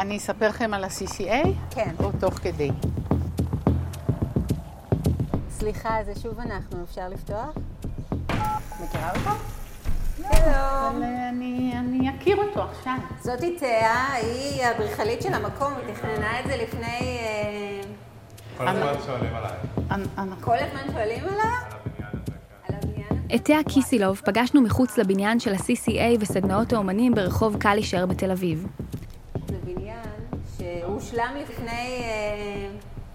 אני אספר לכם על ה-CCA? כן. או תוך כדי? סליחה, זה שוב אנחנו, אפשר לפתוח? מכירה אותו? שלום. אבל אני, אני אכיר אותו עכשיו. זאתי תאה, היא האדריכלית של המקום, היא תכננה את זה לפני... אה, כל הזמן שואלים עליי, כל הזמן שואלים עליה? על הבניין הזה. כן. על הבניין הזה? את תאה קיסילוב פגשנו מחוץ לבניין של ה-CCA וסדנאות האומנים ברחוב קלישר בתל אביב. שהושלם לפני... אה,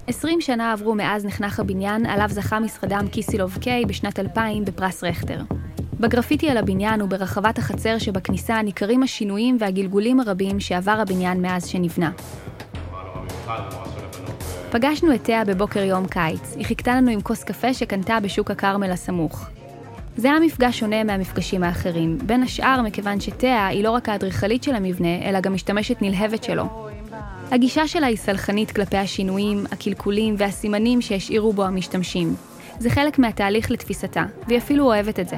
20 שנה עברו מאז נחנך הבניין, עליו זכה משרדם קיסילוב קיי בשנת 2000 בפרס רכטר. בגרפיטי על הבניין וברחבת החצר שבכניסה ניכרים השינויים והגלגולים הרבים שעבר הבניין מאז שנבנה. פגשנו את תאה בבוקר יום קיץ. היא חיכתה לנו עם כוס קפה שקנתה בשוק הכרמל הסמוך. זה היה מפגש שונה מהמפגשים האחרים, בין השאר מכיוון שתאה היא לא רק האדריכלית של המבנה, אלא גם משתמשת נלהבת שלו. הגישה שלה היא סלחנית כלפי השינויים, הקלקולים והסימנים שהשאירו בו המשתמשים. זה חלק מהתהליך לתפיסתה, והיא אפילו אוהבת את זה.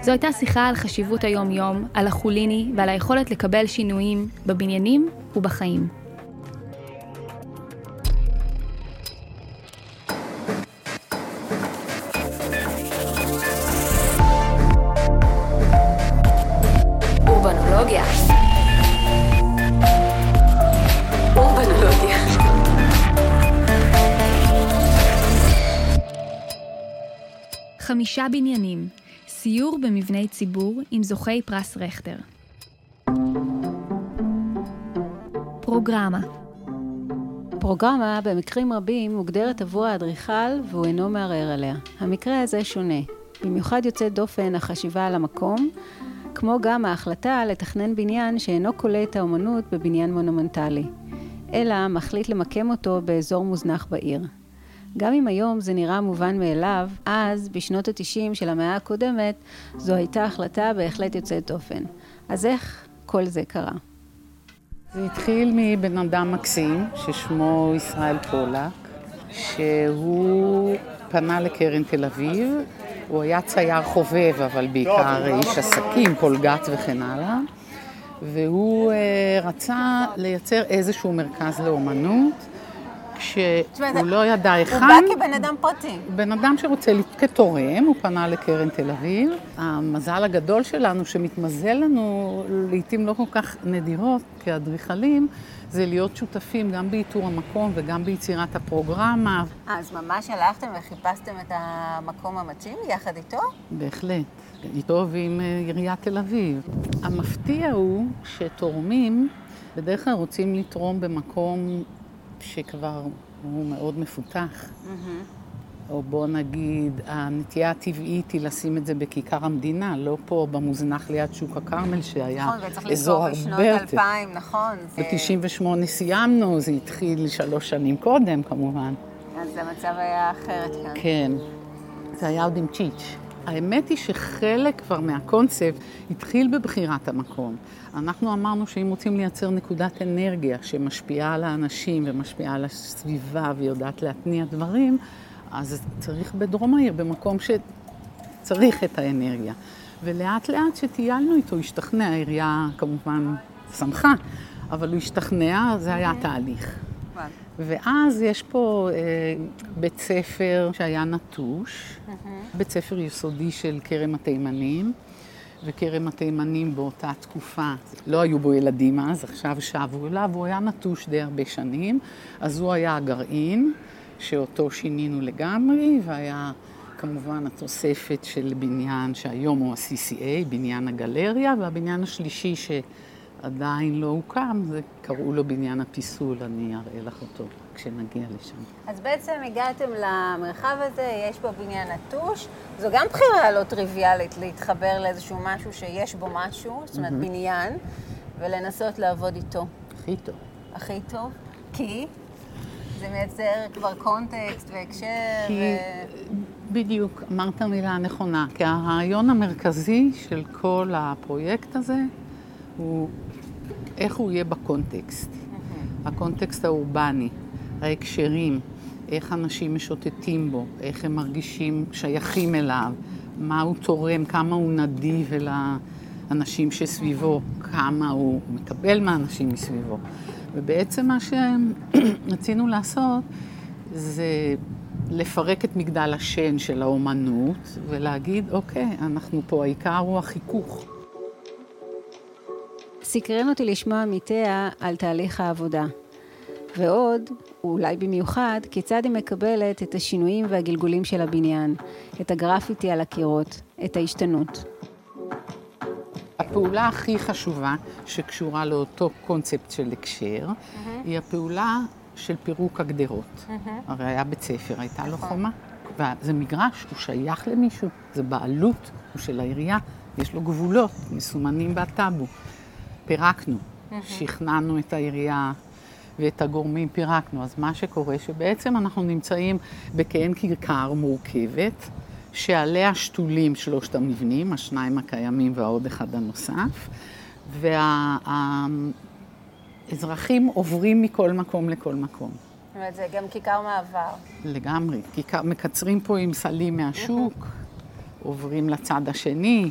זו הייתה שיחה על חשיבות היום-יום, על החוליני ועל היכולת לקבל שינויים בבניינים ובחיים. אורבנולוגיה. חמישה בניינים, סיור במבני ציבור עם זוכי פרס רכטר. פרוגרמה פרוגרמה במקרים רבים מוגדרת עבור האדריכל והוא אינו מערער עליה. המקרה הזה שונה. במיוחד יוצאת דופן החשיבה על המקום, כמו גם ההחלטה לתכנן בניין שאינו כולא את האומנות בבניין מונומנטלי, אלא מחליט למקם אותו באזור מוזנח בעיר. גם אם היום זה נראה מובן מאליו, אז, בשנות ה-90 של המאה הקודמת, זו הייתה החלטה בהחלט יוצאת דופן. אז איך כל זה קרה? זה התחיל מבן אדם מקסים, ששמו ישראל פולק, שהוא פנה לקרן תל אביב. הוא היה צייר חובב, אבל בעיקר איש עסקים, פולגת וכן הלאה. והוא אה, רצה לייצר איזשהו מרכז לאומנות, כשהוא לא ידע היכן. כבן אדם פרטי. בן אדם שרוצה, כתורם, הוא פנה לקרן תל אביב. המזל הגדול שלנו, שמתמזל לנו לעיתים לא כל כך נדירות כאדריכלים, זה להיות שותפים גם באיתור המקום וגם ביצירת הפרוגרמה. אז ממש הלכתם וחיפשתם את המקום המתאים יחד איתו? בהחלט, איתו ועם אה, עיריית תל אביב. המפתיע הוא שתורמים בדרך כלל רוצים לתרום במקום שכבר הוא מאוד מפותח. או בוא נגיד, הנטייה הטבעית היא לשים את זה בכיכר המדינה, לא פה במוזנח ליד שוק הכרמל, שהיה נכון, וצריך אזור לזכור בשנות הרבה יותר. 2000, נכון. זה- ב-98 סיימנו, זה התחיל שלוש שנים קודם כמובן. אז המצב היה אחרת כאן. כן, זה היה עוד עם צ'יץ'. האמת היא שחלק כבר מהקונספט התחיל בבחירת המקום. אנחנו אמרנו שאם רוצים לייצר נקודת אנרגיה שמשפיעה על האנשים ומשפיעה על הסביבה ויודעת להתניע דברים, אז צריך בדרום העיר, במקום שצריך את האנרגיה. ולאט לאט שטיילנו איתו, השתכנע, העירייה כמובן שמחה, אבל הוא השתכנע, זה היה תהליך. ואז יש פה אה, בית ספר שהיה נטוש, בית ספר יסודי של כרם התימנים, וכרם התימנים באותה תקופה, לא היו בו ילדים אז, עכשיו שבו אליו, הוא היה נטוש די הרבה שנים, אז הוא היה הגרעין, שאותו שינינו לגמרי, והיה כמובן התוספת של בניין שהיום הוא ה-CCA, בניין הגלריה, והבניין השלישי שעדיין לא הוקם, זה קראו לו בניין הפיסול, אני אראה לך אותו כשנגיע לשם. אז בעצם הגעתם למרחב הזה, יש בו בניין נטוש. זו גם בחירה לא טריוויאלית להתחבר לאיזשהו משהו שיש בו משהו, זאת אומרת בניין, ולנסות לעבוד איתו הכי טוב. הכי טוב. כי זה מייצר כבר קונטקסט והקשר. כי ו... בדיוק, אמרת מילה נכונה, כי הרעיון המרכזי של כל הפרויקט הזה הוא איך הוא יהיה בקונטקסט. הקונטקסט האורבני, ההקשרים, איך אנשים משוטטים בו, איך הם מרגישים שייכים אליו, מה הוא תורם, כמה הוא נדיב אל האנשים שסביבו, כמה הוא מקבל מהאנשים מסביבו. ובעצם מה שרצינו לעשות זה לפרק את מגדל השן של האומנות ולהגיד, אוקיי, אנחנו פה, העיקר הוא החיכוך. סקרן אותי לשמוע מתיה על תהליך העבודה. ועוד, ואולי במיוחד, כיצד היא מקבלת את השינויים והגלגולים של הבניין, את הגרפיטי על הקירות, את ההשתנות. הפעולה הכי חשובה שקשורה לאותו קונספט של הקשר, mm-hmm. היא הפעולה של פירוק הגדרות. Mm-hmm. הרי היה בית ספר, הייתה לו חומה, וזה מגרש, הוא שייך למישהו, זה בעלות, הוא של העירייה, יש לו גבולות מסומנים בטאבו. פירקנו. שכנענו את העירייה ואת הגורמים פירקנו. אז מה שקורה, שבעצם אנחנו נמצאים בכעין כרכר מורכבת, שעליה שתולים שלושת המבנים, השניים הקיימים והעוד אחד הנוסף, והאזרחים וה, עוברים מכל מקום לכל מקום. זאת אומרת, זה גם כיכר מעבר. לגמרי. כיכר, מקצרים פה עם סלים מהשוק, עוברים לצד השני.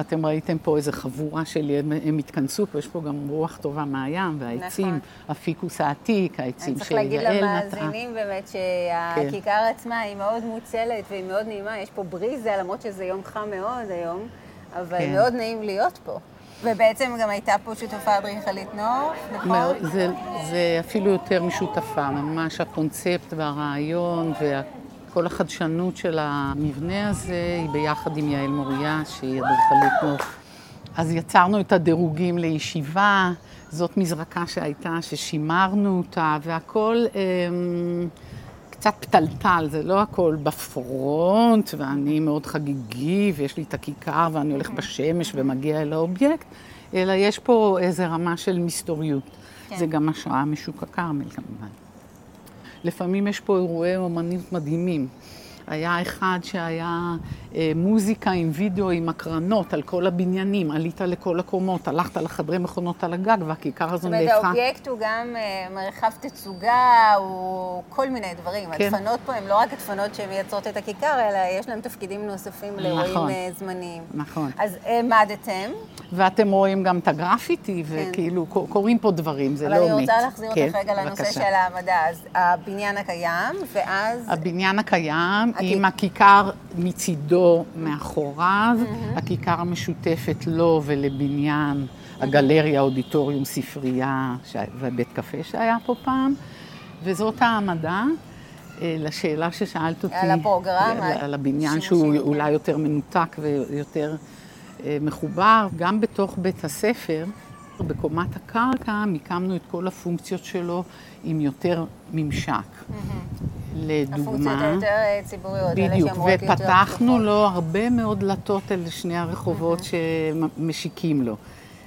אתם ראיתם פה איזה חבורה של, הם, התכנסו פה, יש פה גם רוח טובה מהים, והעצים, נכון. הפיקוס העתיק, העצים שיעל נטעה. אני צריך להגיד למאזינים באמת שהכיכר כן. עצמה היא מאוד מוצלת והיא מאוד נעימה, יש פה בריזה, למרות שזה יום חם מאוד היום, אבל כן. מאוד נעים להיות פה. ובעצם גם הייתה פה שותפה אדריכלית נור, נכון? זה, זה אפילו יותר משותפה, ממש הקונספט והרעיון וה... כל החדשנות של המבנה הזה היא ביחד עם יעל מוריה, שהיא אדריכלית נוף. אז יצרנו את הדירוגים לישיבה, זאת מזרקה שהייתה, ששימרנו אותה, והכל אה, קצת פתלתל, זה לא הכל ב front, ואני מאוד חגיגי, ויש לי את הכיכר, ואני הולך בשמש ומגיע אל האובייקט, אלא יש פה איזו רמה של מסתוריות. כן. זה גם השראה משוק הכרמל כמובן. לפעמים יש פה אירועי אומנות מדהימים. היה אחד שהיה אה, מוזיקה עם וידאו, עם הקרנות על כל הבניינים, עלית לכל הקומות, הלכת לחדרי מכונות על הגג, והכיכר הזו נהפכה... זאת אומרת, האובייקט הוא גם אה, מרחב תצוגה, הוא כל מיני דברים. כן. הדפנות פה הן לא רק הדפנות שמייצרות את הכיכר, אלא יש להן תפקידים נוספים נכון, לאירועים אה, זמניים. נכון. אז העמדתם. ואתם רואים גם את הגרפיטי, כן. וכאילו קורים פה דברים, זה לא מת. אבל אני רוצה להחזיר כן, אותך רגע לנושא בבקשה. של העמדה. אז הבניין הקיים, ואז... הבניין הקיים, עם הכיכר מצידו מאחוריו. הכיכר המשותפת לו ולבניין, הגלריה, אודיטוריום, ספרייה ובית קפה שהיה פה פעם, וזאת העמדה. אה, לשאלה ששאלת אותי, על הפרוגרמה, על, הבניין שהוא. אולי יותר מנותק ויותר אה, מחובר, גם בתוך בית הספר, בקומת הקרקע מיקמנו את כל הפונקציות שלו עם יותר ממשק. Mm-hmm. לדוגמה. הפונקציות היותר אה, ציבוריות, בדיוק, ופתחנו לו הרבה מאוד דלתות אל שני הרחובות שמשיקים לו.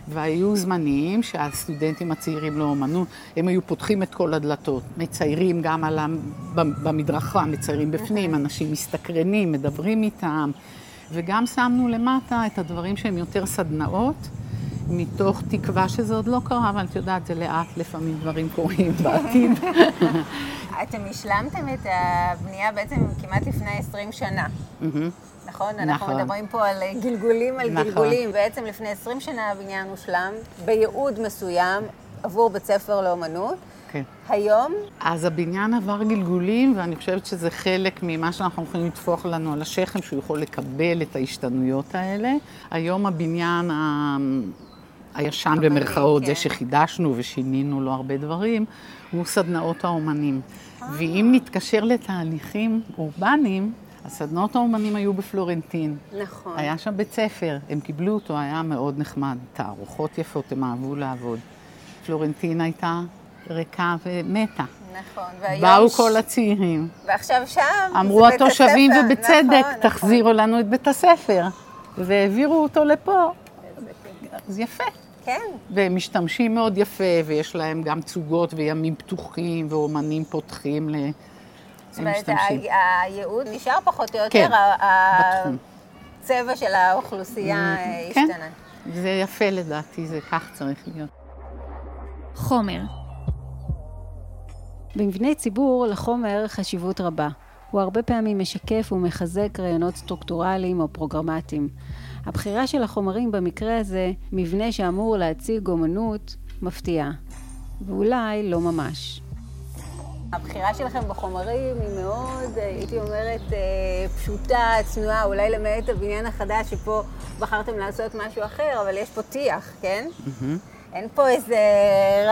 והיו זמנים שהסטודנטים הצעירים לאומנות, הם היו פותחים את כל הדלתות, מציירים גם על. במדרכה, מציירים בפנים, אנשים מסתקרנים, מדברים איתם, וגם שמנו למטה את הדברים שהם יותר סדנאות. מתוך תקווה שזה עוד לא קרה, אבל את יודעת, זה לאט, לפעמים דברים קורים בעתיד. אתם השלמתם את הבנייה בעצם כמעט לפני 20 שנה. נכון? אנחנו נכון. מדברים פה על גלגולים על נכון. גלגולים. בעצם לפני 20 שנה הבניין הושלם, בייעוד מסוים, עבור בית ספר לאומנות. כן. היום? אז הבניין עבר גלגולים, ואני חושבת שזה חלק ממה שאנחנו יכולים לטפוח לנו על השכם, שהוא יכול לקבל את ההשתנויות האלה. היום הבניין הישן במרכאות, כן. זה שחידשנו ושינינו לו הרבה דברים, הוא סדנאות האומנים. אה. ואם נתקשר לתהליכים אורבניים, הסדנאות האומנים היו בפלורנטין. נכון. היה שם בית ספר, הם קיבלו אותו, היה מאוד נחמד. תערוכות יפות, הם אהבו לעבוד. פלורנטין הייתה ריקה ומתה. נכון, והיום... באו ש... כל הצעירים. ועכשיו שם אמרו התושבים, ובצדק, נכון, תחזירו נכון. לנו את בית הספר. והעבירו אותו לפה. אז יפה. כן. והם משתמשים מאוד יפה, ויש להם גם תצוגות וימים פתוחים, ואומנים פותחים ל... זאת אומרת, הייעוד נשאר פחות או יותר, כן, בתחום. הצבע של האוכלוסייה mm, כן. השתנה. כן, זה יפה לדעתי, זה כך צריך להיות. חומר במבני ציבור לחומר חשיבות רבה. הוא הרבה פעמים משקף ומחזק רעיונות סטרוקטורליים או פרוגרמטיים. הבחירה של החומרים במקרה הזה, מבנה שאמור להציג אומנות, מפתיעה. ואולי לא ממש. הבחירה שלכם בחומרים היא מאוד, אה, הייתי אומרת, אה, פשוטה, צנועה, אולי למעט הבניין החדש שפה בחרתם לעשות משהו אחר, אבל יש פה טיח, כן? Mm-hmm. אין פה איזה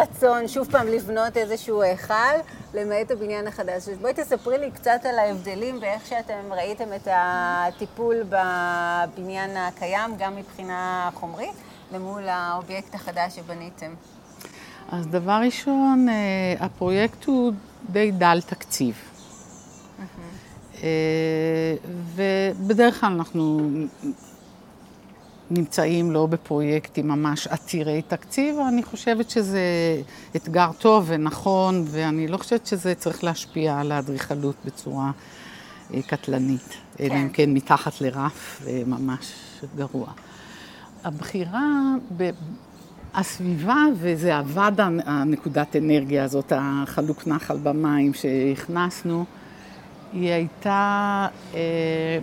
רצון שוב פעם לבנות איזשהו היכל, למעט הבניין החדש. אז בואי תספרי לי קצת על ההבדלים ואיך שאתם ראיתם את הטיפול בבניין הקיים, גם מבחינה חומרית, למול האובייקט החדש שבניתם. אז דבר ראשון, הפרויקט הוא די דל תקציב. ובדרך כלל אנחנו נמצאים לא בפרויקטים ממש עתירי תקציב, אני חושבת שזה אתגר טוב ונכון, ואני לא חושבת שזה צריך להשפיע על האדריכלות בצורה קטלנית, כן. אלא אם כן מתחת לרף ממש גרוע. הבחירה ב... הסביבה, וזה עבד הנקודת אנרגיה הזאת, החלוק נחל במים שהכנסנו, היא הייתה אה,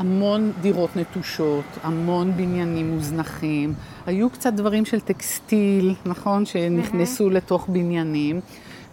המון דירות נטושות, המון בניינים מוזנחים, היו קצת דברים של טקסטיל, נכון? שנכנסו mm-hmm. לתוך בניינים.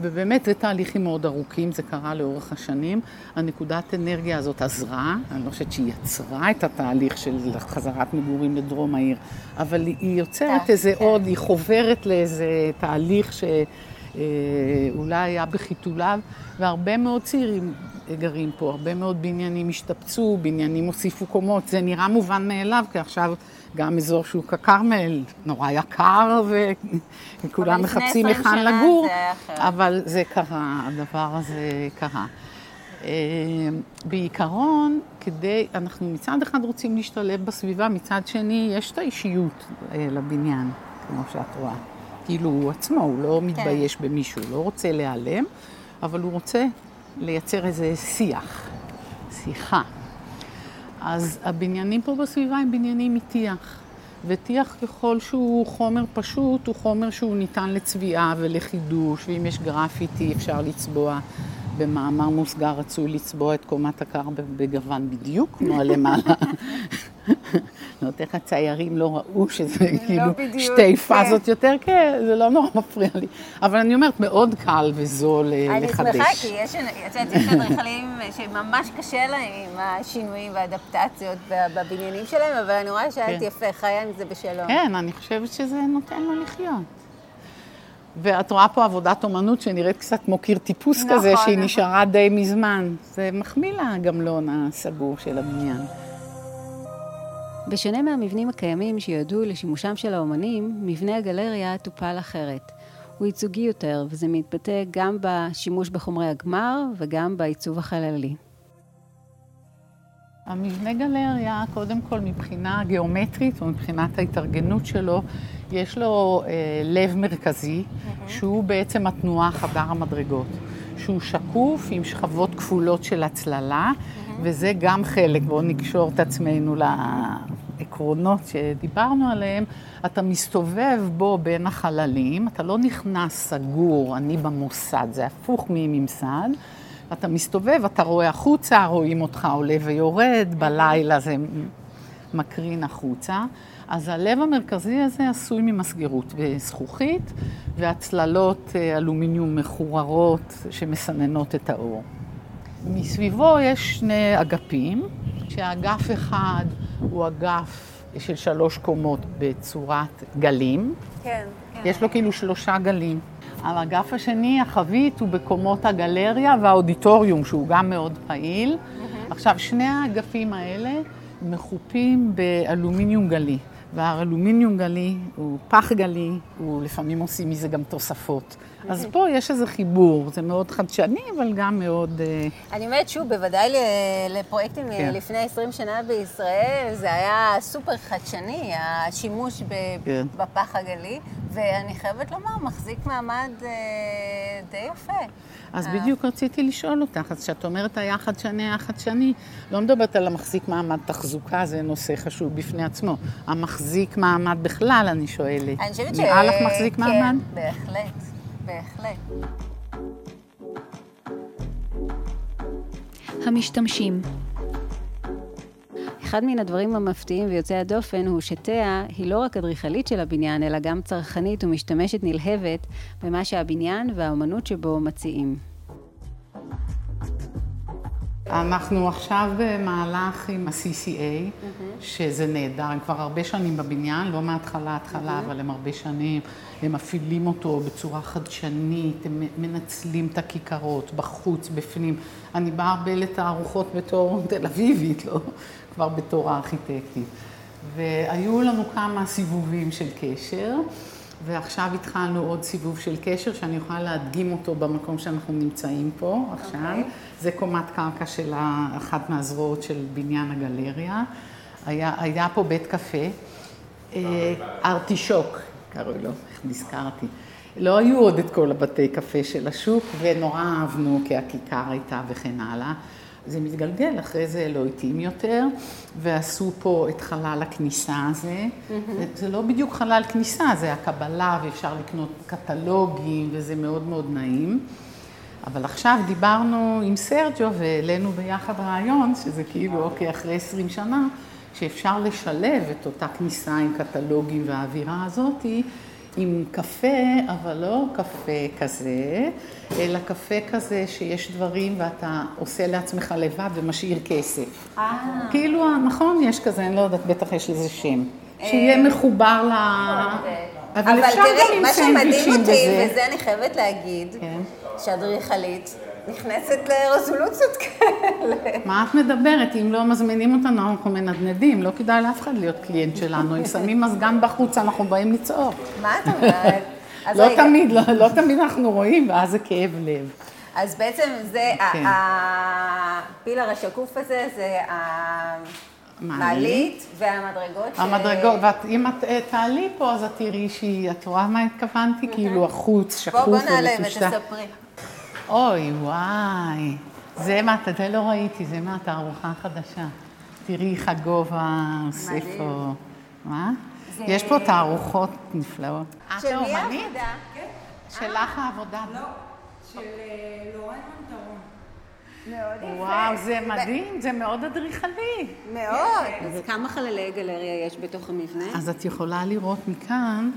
ובאמת זה תהליכים מאוד ארוכים, זה קרה לאורך השנים. הנקודת אנרגיה הזאת עזרה, אני לא חושבת שהיא יצרה את התהליך של חזרת מגורים לדרום העיר, אבל היא יוצרת איזה כן. עוד, היא חוברת לאיזה תהליך שאולי היה בחיתוליו, והרבה מאוד צעירים גרים פה, הרבה מאוד בניינים השתפצו, בניינים הוסיפו קומות, זה נראה מובן מאליו, כי עכשיו... גם אזור שוק הכרמל, נורא יקר, וכולם מחפשים היכן לגור, זה אבל זה קרה, הדבר הזה קרה. אה, בעיקרון, כדי, אנחנו מצד אחד רוצים להשתלב בסביבה, מצד שני יש את האישיות אה, לבניין, כמו שאת רואה. כאילו הוא עצמו, הוא לא כן. מתבייש כן. במישהו, הוא לא רוצה להיעלם, אבל הוא רוצה לייצר איזה שיח, שיחה. אז הבניינים פה בסביבה הם בניינים מטיח. וטיח ככל שהוא חומר פשוט, הוא חומר שהוא ניתן לצביעה ולחידוש, ואם יש גרפיטי אפשר לצבוע. במאמר מוסגר רצוי לצבוע את קומת הקר בגוון בדיוק, כמו הלמעלה. יודעת איך הציירים לא ראו שזה לא כאילו שתי כן. פאזות יותר, כן, זה לא נורא מפריע לי. אבל אני אומרת, מאוד קל וזול אה, לחדש. אני שמחה, כי יש, את יודעת, יש אדריכלים שממש קשה להם עם השינויים והאדפטציות בבניינים שלהם, אבל אני רואה שאת כן. יפה, חיה עם זה בשלום. כן, אני חושבת שזה נותן לו לחיות. ואת רואה פה עבודת אומנות שנראית קצת כמו קיר טיפוס נכון, כזה, שהיא נכון. נשארה די מזמן. זה מחמיא לגמלון הסגור של הבניין. בשונה מהמבנים הקיימים שיועדו לשימושם של האומנים, מבנה הגלריה טופל אחרת. הוא ייצוגי יותר, וזה מתבטא גם בשימוש בחומרי הגמר וגם בעיצוב החללי. המבנה גלריה, קודם כל מבחינה גיאומטרית ומבחינת ההתארגנות שלו, יש לו אה, לב מרכזי, mm-hmm. שהוא בעצם התנועה חדר המדרגות. שהוא שקוף עם שכבות כפולות של הצללה, mm-hmm. וזה גם חלק, בואו נקשור את עצמנו לעקרונות שדיברנו עליהם. אתה מסתובב בו בין החללים, אתה לא נכנס סגור, אני במוסד, זה הפוך מממסד. אתה מסתובב, אתה רואה החוצה, רואים אותך עולה ויורד, בלילה זה מקרין החוצה. אז הלב המרכזי הזה עשוי ממסגרות וזכוכית, והצללות אה, אלומיניום מחוררות שמסננות את האור. מסביבו יש שני אגפים, שאגף אחד הוא אגף של שלוש קומות בצורת גלים. כן, כן. יש לו כאילו שלושה גלים. האגף השני, החבית, הוא בקומות הגלריה והאודיטוריום, שהוא גם מאוד פעיל. Mm-hmm. עכשיו, שני האגפים האלה מחופים באלומיניום גלי. והאלומיניום גלי הוא פח גלי, הוא לפעמים עושים מזה גם תוספות. אז פה יש איזה חיבור, זה מאוד חדשני, אבל גם מאוד... אה, אני אומרת שוב, בוודאי לפרויקטים כן. לפני 20 שנה בישראל, זה היה סופר חדשני, השימוש כן. בפח הגלי, ואני חייבת לומר, מחזיק מעמד אה, די יפה. אז בדיוק רציתי לשאול אותך, אז כשאת אומרת היה חדשני, היה חדשני, לא מדברת על המחזיק מעמד תחזוקה, זה נושא חשוב בפני עצמו. המחזיק מעמד בכלל, אני שואלת. אני חושבת ש... נראה לך מחזיק כן, מעמד? כן, בהחלט, בהחלט. המשתמשים. אחד מן הדברים המפתיעים ויוצאי הדופן הוא שתאה היא לא רק אדריכלית של הבניין, אלא גם צרכנית ומשתמשת נלהבת במה שהבניין והאומנות שבו מציעים. אנחנו עכשיו במהלך עם ה-CCA, שזה נהדר, הם כבר הרבה שנים בבניין, לא מההתחלה התחלה, אבל הם הרבה שנים, הם מפעילים אותו בצורה חדשנית, הם מנצלים את הכיכרות, בחוץ, בפנים. אני באה הרבה לתערוכות בתור תל אביבית, לא כבר בתור הארכיטקטית. והיו לנו כמה סיבובים של קשר. ועכשיו התחלנו עוד סיבוב של קשר, שאני יכולה להדגים אותו במקום שאנחנו נמצאים פה עכשיו. Okay. זה קומת קרקע של אחת מהזרועות של בניין הגלריה. היה, היה פה בית קפה, אה, ארטישוק קראו לו, איך נזכרתי. לא היו עוד את כל הבתי קפה של השוק, ונורא אהבנו כי הכיכר הייתה וכן הלאה. זה מתגלגל, אחרי זה לא התאים יותר, ועשו פה את חלל הכניסה הזה. Mm-hmm. זה לא בדיוק חלל כניסה, זה הקבלה, ואפשר לקנות קטלוגים, וזה מאוד מאוד נעים. אבל עכשיו דיברנו עם סרג'ו והעלינו ביחד רעיון, שזה כאילו, אוקיי, אחרי 20 שנה, שאפשר לשלב את אותה כניסה עם קטלוגים והאווירה הזאתי, עם קפה, אבל לא קפה כזה, אלא קפה כזה שיש דברים ואתה עושה לעצמך לבד ומשאיר כסף. אה. כאילו, נכון, יש כזה, אני לא יודעת, בטח יש לזה שם. שיהיה אה. מחובר ל... אבל אפשר גם עם סנדוויצ'ים בזה. אבל תראי, מה שמדהים אותי, וזה אני חייבת להגיד, כן. שאדריכלית נכנסת לרזולוציות כאלה. מה את מדברת? אם לא מזמינים אותנו, אנחנו מנדנדים. לא כדאי לאף אחד להיות קליינט שלנו. אם שמים מזגן בחוץ, אנחנו באים לצעוק. מה את אומרת? לא תמיד, לא, לא תמיד אנחנו רואים, ואז זה כאב לב. אז בעצם זה, כן. הפילר השקוף הזה, זה המעלית והמדרגות. המדרגות, ואם את אה, תעלי פה, אז את תראי שהיא, את רואה מה התכוונתי? כאילו החוץ שקוף ומטושטש. בוא נעלה ותספרי. אוי, וואי. זה מה, זה לא ראיתי, זה מה, תערוכה חדשה. תראי איך הגובה פה. מה? יש פה תערוכות נפלאות. של מי העבודה? כן. שלך העבודה. לא, של אה, לורן מנטרון. מאוד יפה. וואו, זה מדהים, זה מאוד אדריכלי. מאוד. אז כמה חללי גלריה יש בתוך המבנה? אז את יכולה לראות מכאן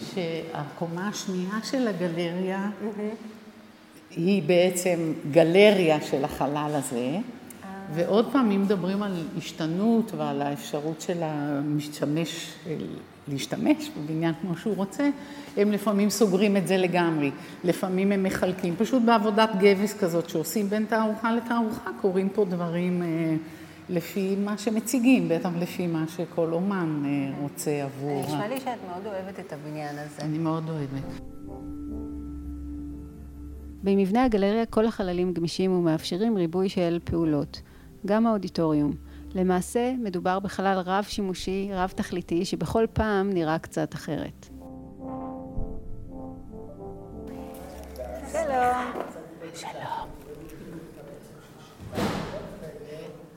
שהקומה השנייה של הגלריה היא בעצם גלריה של החלל הזה. ועוד פעם, אם מדברים על השתנות ועל האפשרות של המשתמש להשתמש בבניין כמו שהוא רוצה, הם לפעמים סוגרים את זה לגמרי. לפעמים הם מחלקים, פשוט בעבודת גבס כזאת שעושים בין תערוכה לתערוכה, קורים פה דברים אה, לפי מה שמציגים, בטח לפי מה שכל אומן אה, רוצה עבור... נשמע לי שאת מאוד אוהבת את הבניין הזה. אני מאוד אוהבת. במבנה הגלריה כל החללים גמישים ומאפשרים ריבוי של פעולות, גם האודיטוריום. למעשה מדובר בחלל רב-שימושי, רב-תכליתי, שבכל פעם נראה קצת אחרת.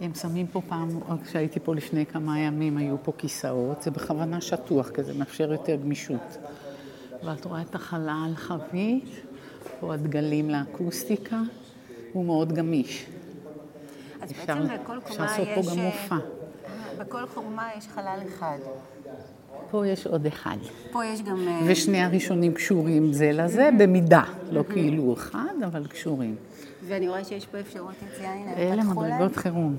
הם שמים פה פעם, כשהייתי פה לפני כמה ימים, היו פה כיסאות, זה בכוונה שטוח, כי זה מאפשר יותר גמישות. ואת רואה את החלל חבית, פה הדגלים לאקוסטיקה, הוא מאוד גמיש. אז אפשר, בעצם בכל קומה יש... אפשר לעשות פה גם אה, מופע. בכל קומה יש חלל אחד. פה יש עוד אחד. פה יש גם... אה, ושני הראשונים קשורים זה לזה, במידה. לא כאילו אחד, אבל קשורים. ואני רואה שיש פה אפשרות יציאה, הנה, אלה מדרגות חירום.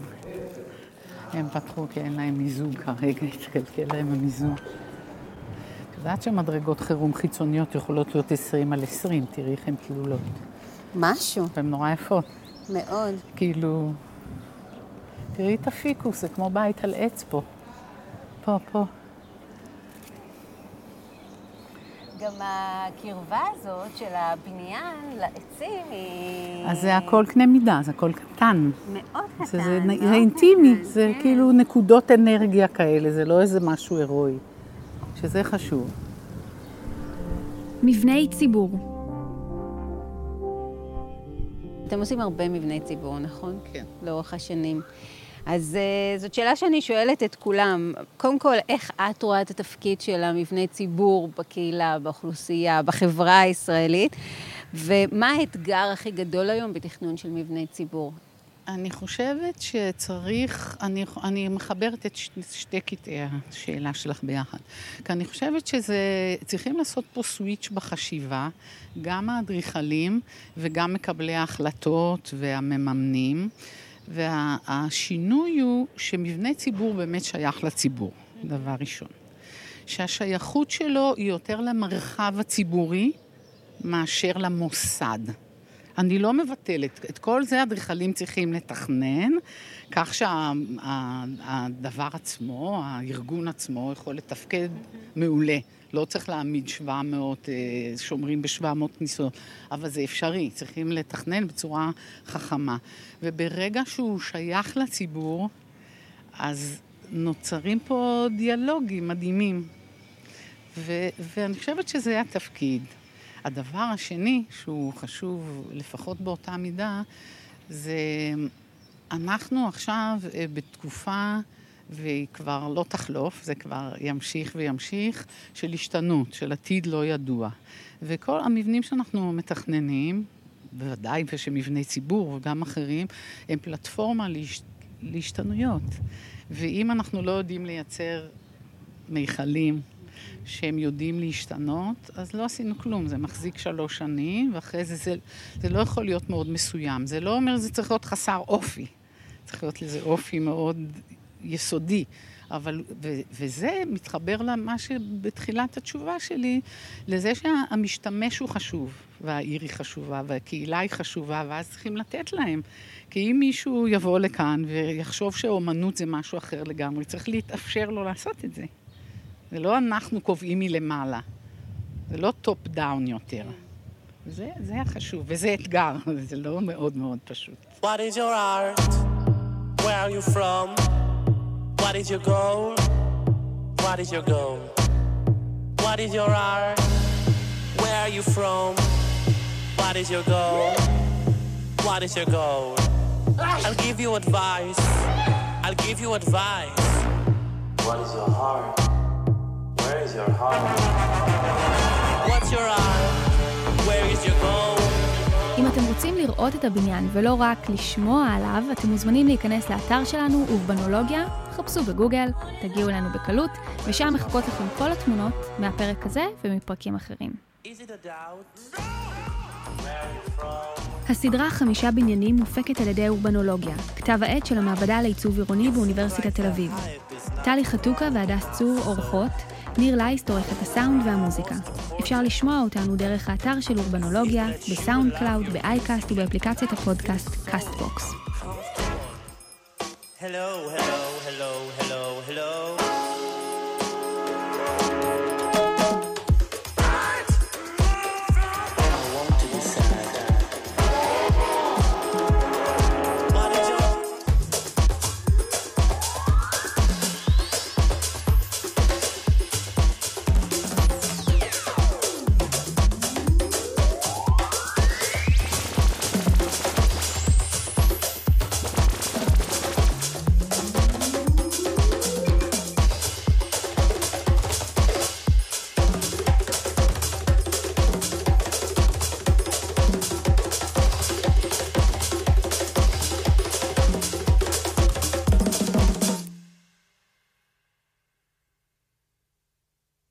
הם פתחו כי אין להם מיזוג כרגע, התקלקל להם המיזוג. יודעת שמדרגות חירום חיצוניות יכולות להיות 20 על 20, תראי איך הן כלולות. משהו. והן נורא יפות. מאוד. כאילו, תראי את הפיקוס, זה כמו בית על עץ פה. פה, פה. גם הקרבה הזאת של הבניין לעצים היא... אז זה הכל קנה מידה, זה הכל קטן. מאוד קטן. זה, זה, מאוד זה אינטימי, קטן, זה כן. כאילו נקודות אנרגיה כאלה, זה לא איזה משהו הירואי. שזה חשוב. מבני ציבור אתם עושים הרבה מבני ציבור, נכון? כן. לאורך השנים. אז uh, זאת שאלה שאני שואלת את כולם. קודם כל, איך את רואה את התפקיד של המבני ציבור בקהילה, באוכלוסייה, בחברה הישראלית, ומה האתגר הכי גדול היום בתכנון של מבני ציבור? אני חושבת שצריך, אני, אני מחברת את ש, שתי קטעי השאלה שלך ביחד. כי אני חושבת שזה, צריכים לעשות פה סוויץ' בחשיבה, גם האדריכלים וגם מקבלי ההחלטות והמממנים. והשינוי הוא שמבנה ציבור באמת שייך לציבור, דבר ראשון. שהשייכות שלו היא יותר למרחב הציבורי מאשר למוסד. אני לא מבטלת, את כל זה אדריכלים צריכים לתכנן, כך שהדבר עצמו, הארגון עצמו, יכול לתפקד מעולה. לא צריך להעמיד 700 אה, שומרים ב-700 כניסות, אבל זה אפשרי, צריכים לתכנן בצורה חכמה. וברגע שהוא שייך לציבור, אז נוצרים פה דיאלוגים מדהימים. ו- ואני חושבת שזה התפקיד. הדבר השני, שהוא חשוב לפחות באותה מידה, זה אנחנו עכשיו אה, בתקופה, והיא כבר לא תחלוף, זה כבר ימשיך וימשיך, של השתנות, של עתיד לא ידוע. וכל המבנים שאנחנו מתכננים, בוודאי ושמבני ציבור וגם אחרים, הם פלטפורמה להש... להשתנויות. ואם אנחנו לא יודעים לייצר מיכלים שהם יודעים להשתנות, אז לא עשינו כלום. זה מחזיק שלוש שנים, ואחרי זה, זה זה לא יכול להיות מאוד מסוים. זה לא אומר שזה צריך להיות חסר אופי. צריך להיות לזה אופי מאוד יסודי. אבל, ו, וזה מתחבר למה שבתחילת התשובה שלי, לזה שהמשתמש הוא חשוב, והעיר היא חשובה, והקהילה היא חשובה, ואז צריכים לתת להם. כי אם מישהו יבוא לכאן ויחשוב שאומנות זה משהו אחר לגמרי, צריך להתאפשר לו לעשות את זה. זה לא אנחנו קובעים מלמעלה, זה לא top down יותר. זה, זה החשוב, וזה אתגר, זה לא מאוד מאוד פשוט. What is your art? Where are you from? What is your goal? What is your goal? What is your art? Where are you from? What is your goal? What is your goal? I'll give you advice. I'll give you advice. What is your heart? Is your heart? What's your eye? Where is your goal? אם אתם רוצים לראות את הבניין ולא רק לשמוע עליו, אתם מוזמנים להיכנס לאתר שלנו, אורבנולוגיה, חפשו בגוגל, תגיעו אלינו בקלות, ושם מחכות לכם כל התמונות מהפרק הזה ומפרקים אחרים. הסדרה חמישה בניינים מופקת על ידי אורבנולוגיה, כתב העת של המעבדה לעיצוב עירוני באוניברסיטת תל אביב. טלי חתוקה והדס צור עורכות, ניר לייסט עורך את הסאונד והמוזיקה. אפשר לשמוע אותנו דרך האתר של אורבנולוגיה, ב SoundCloud, ב Acast ובאפליקציית הפודקאסט קאסטבוקס. Hello, hello, hello, hello, hello.